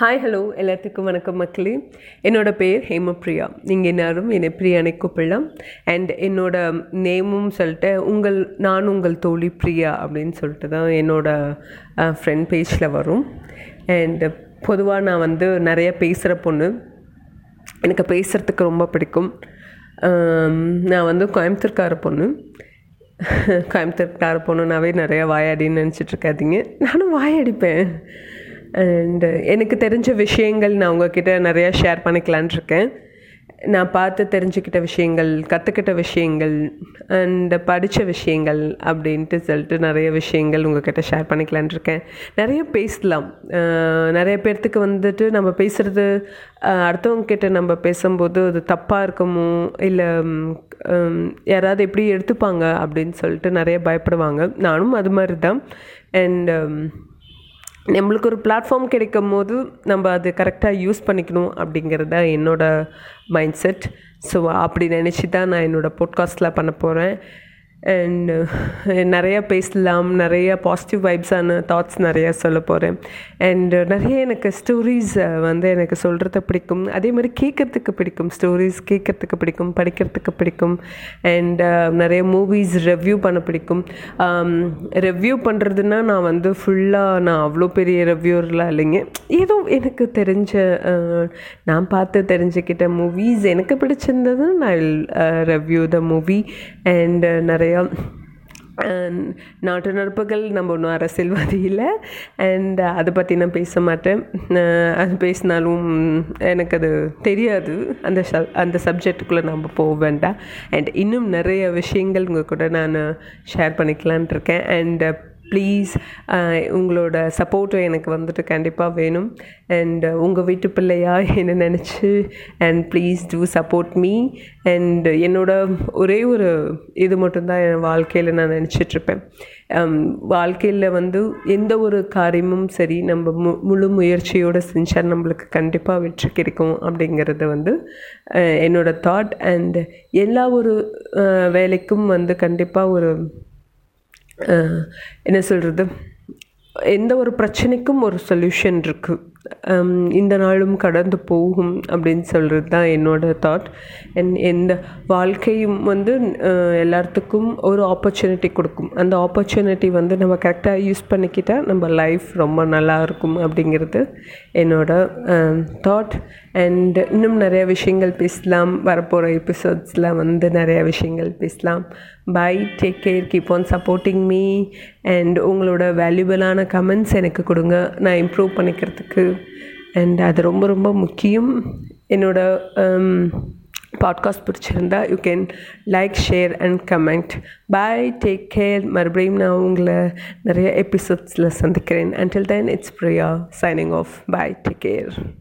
Hi hello எல்லாத்துக்கும் வணக்கம் மக்களே. என்னோடய பேர் ஹேமப்ரியா நீங்கள் எல்லோரும் என்னை பிரியானை கூப்பிடலாம். அண்ட் என்னோட நேமும் சொல்லிட்டு உங்கள் நான் உங்கள் தோழி பிரியா அப்படின்னு சொல்லிட்டு தான் என்னோடய ஃப்ரெண்ட் பேஜில் வரும். அண்ட் பொதுவாக நான் வந்து நிறைய பேசுகிற பொண்ணு. எனக்கு பேசுகிறதுக்கு ரொம்ப பிடிக்கும். நான் வந்து கோயம்புத்தூர்கார பொண்ணு. கோயம்புத்தூர்கார பொண்ணுனாவே நிறையா வாயாடின்னு நினச்சிட்ருக்காதீங்க நானும் வாயாடிப்பேன். அண்டு uh, எனக்கு தெரிஞ்ச விஷயங்கள் நான் உங்ககிட்ட நிறையா ஷேர் பண்ணிக்கலான் இருக்கேன். நான் பார்த்து தெரிஞ்சுக்கிட்ட விஷயங்கள் கற்றுக்கிட்ட விஷயங்கள் அண்டு படித்த விஷயங்கள் அப்படின்ட்டு சொல்லிட்டு நிறைய விஷயங்கள் உங்ககிட்ட ஷேர் பண்ணிக்கலான் இருக்கேன். நிறைய பேசலாம். நிறைய பேர்த்துக்கு வந்துட்டு நம்ம பேசுகிறது அடுத்தவங்கக்கிட்ட நம்ம பேசும்போது அது தப்பாக இருக்குமோ இல்லை யாராவது எப்படி எடுத்துப்பாங்க அப்படின்னு சொல்லிட்டு நிறைய பயப்படுவாங்க. நானும் அது மாதிரி தான் அண்டு நம்மளுக்கு ஒரு பிளாட்ஃபார்ம் கிடைக்கும் போது நம்ம அது கரெக்டாக யூஸ் பண்ணிக்கணும் அப்படிங்கிறது தான் என்னோடய மைண்ட் செட் ஸோ அப்படி நினச்சி தான் நான் என்னோடய போட்காஸ்ட்டில் பண்ண போகிறேன் அண்ட் uh, நிறையா பேசலாம் நிறைய பாசிட்டிவ் வைப்ஸான தாட்ஸ் நிறையா சொல்ல போகிறேன் அண்டு uh, நிறைய எனக்கு ஸ்டோரிஸ் வந்து எனக்கு சொல்கிறத பிடிக்கும். அதே மாதிரி கேட்குறதுக்கு பிடிக்கும். ஸ்டோரிஸ் கேட்குறதுக்கு பிடிக்கும் படிக்கிறதுக்கு பிடிக்கும். அண்ட் நிறைய மூவிஸ் ரெவ்யூ பண்ண பிடிக்கும். Um, ரெவ்யூ பண்ணுறதுன்னா நான் வந்து ஃபுல்லாக நான் அவ்வளோ பெரிய ரெவ்யூர்லாம் இல்லைங்க. ஏதோ எனக்கு தெரிஞ்ச நான் பார்த்து தெரிஞ்சுக்கிட்ட மூவிஸ் எனக்கு பிடிச்சிருந்தது நான் ரெவ்யூ த மூவி அண்ட் நிறைய நாட்டு நடப்புகள் நம்ம ஒன்றும் அரசியல்வாதி இல்லை அண்ட் அதை பற்றி நான் பேச மாட்டேன் அது பேசினாலும் எனக்கு அது தெரியாது அந்த ச அந்த சப்ஜெக்டுக்குள்ளே நம்ம போக வேண்டாம் அண்ட் இன்னும் நிறைய விஷயங்கள் உங்கள் கூட நான் ஷேர் பண்ணிக்கலான் இருக்கேன் அண்ட் ப்ளீஸ் உங்களோட சப்போர்ட்டும் எனக்கு வந்துட்டு கண்டிப்பாக வேணும். அண்ட் உங்கள் வீட்டு பிள்ளையாக என்ன நினச்சி and please do support me. And என்னோட ஒரே ஒரு இது மட்டும்தான் என் வாழ்க்கையில் நான் நினச்சிட்ருப்பேன். வாழ்க்கையில் வந்து எந்த ஒரு காரியமும் சரி நம்ம மு முழு முயற்சியோடு செஞ்சால் நம்மளுக்கு கண்டிப்பாக வெற்றி கிடைக்கும் அப்படிங்கிறது வந்து என்னோடய தாட் அண்ட் எல்லா ஒரு வேலைக்கும் வந்து கண்டிப்பாக ஒரு என்ன சொல்கிறது எந்த ஒரு பிரச்சனைக்கும் ஒரு சொல்யூஷன் இருக்குது Um, இந்த நாளும் கடந்து போகும் அப்படின்னு சொல்கிறது தான் என்னோடய தாட் என் எந்த வாழ்க்கையும் வந்து uh, எல்லாத்துக்கும் ஒரு ஆப்பர்ச்சுனிட்டி கொடுக்கும். அந்த ஆப்பர்ச்சுனிட்டி வந்து நம்ம கரெக்டாக யூஸ் பண்ணிக்கிட்டால் நம்ம லைஃப் ரொம்ப நல்லா இருக்கும் அப்படிங்கிறது என்னோடய தாட் அண்ட் இன்னும் நிறைய விஷயங்கள் பேசலாம். வரப்போகிற எபிசோட்ஸில் வந்து நிறைய விஷயங்கள் பேசலாம். Bye take care keep on supporting me and உங்களோட வேல்யூபிளான கமெண்ட்ஸ் எனக்கு கொடுங்க. நான் இம்ப்ரூவ் பண்ணிக்கிறதுக்கு. அண்ட் அது ரொம்ப ரொம்ப முக்கியம். என்னோடய பாட்காஸ்ட் um, பிடிச்சிருந்தா you can like share and comment bye take care மறுபடியும் நான் உங்களை நிறைய எபிசோட்ஸில் சந்திக்கிறேன். Until then it's Priya signing off bye take care